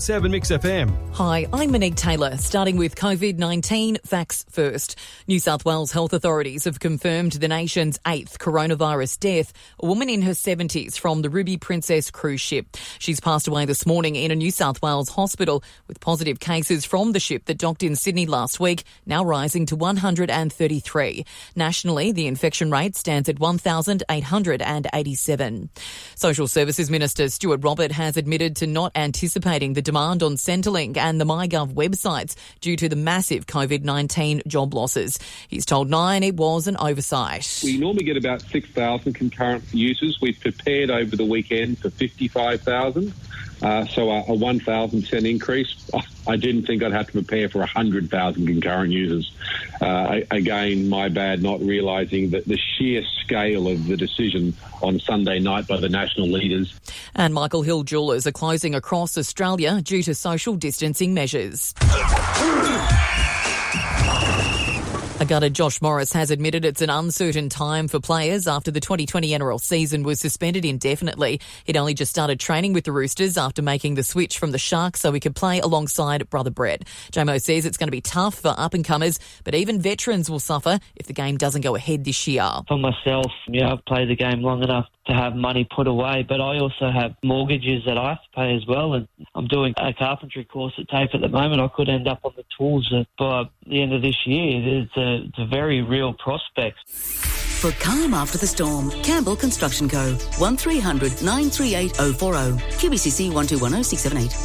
7 Mix FM. Hi, I'm Monique Taylor. Starting with COVID 19, facts first. New South Wales health authorities have confirmed the nation's eighth coronavirus death, a woman in her 70s from the Ruby Princess cruise ship. She's passed away this morning in a New South Wales hospital, with positive cases from the ship that docked in Sydney last week now rising to 133. Nationally, the infection rate stands at 1,887. Social Services Minister Stuart Robert has admitted to not anticipating the demand on Centrelink and the MyGov websites due to the massive COVID 19 job losses. He's told Nine it was an oversight. We normally get about 6,000 concurrent users. We've prepared over the weekend for 55,000. Uh, so a, a 1,000% increase. I didn't think I'd have to prepare for 100,000 concurrent users. Uh, again, my bad not realising that the sheer scale of the decision on Sunday night by the national leaders. And Michael Hill jewellers are closing across Australia due to social distancing measures. A gutted Josh Morris has admitted it's an uncertain time for players after the 2020 NRL season was suspended indefinitely. He'd only just started training with the Roosters after making the switch from the Sharks so he could play alongside brother Brett. JMO says it's going to be tough for up and comers, but even veterans will suffer if the game doesn't go ahead this year. For myself, yeah, I've played the game long enough to have money put away, but I also have mortgages that I have to pay as well. And I'm doing a carpentry course at TAFE at the moment. I could end up on the tools by the end of this year. It's a, it's a very real prospect. For calm after the storm, Campbell Construction Co. 1300 938 040. QBCC 1210 678.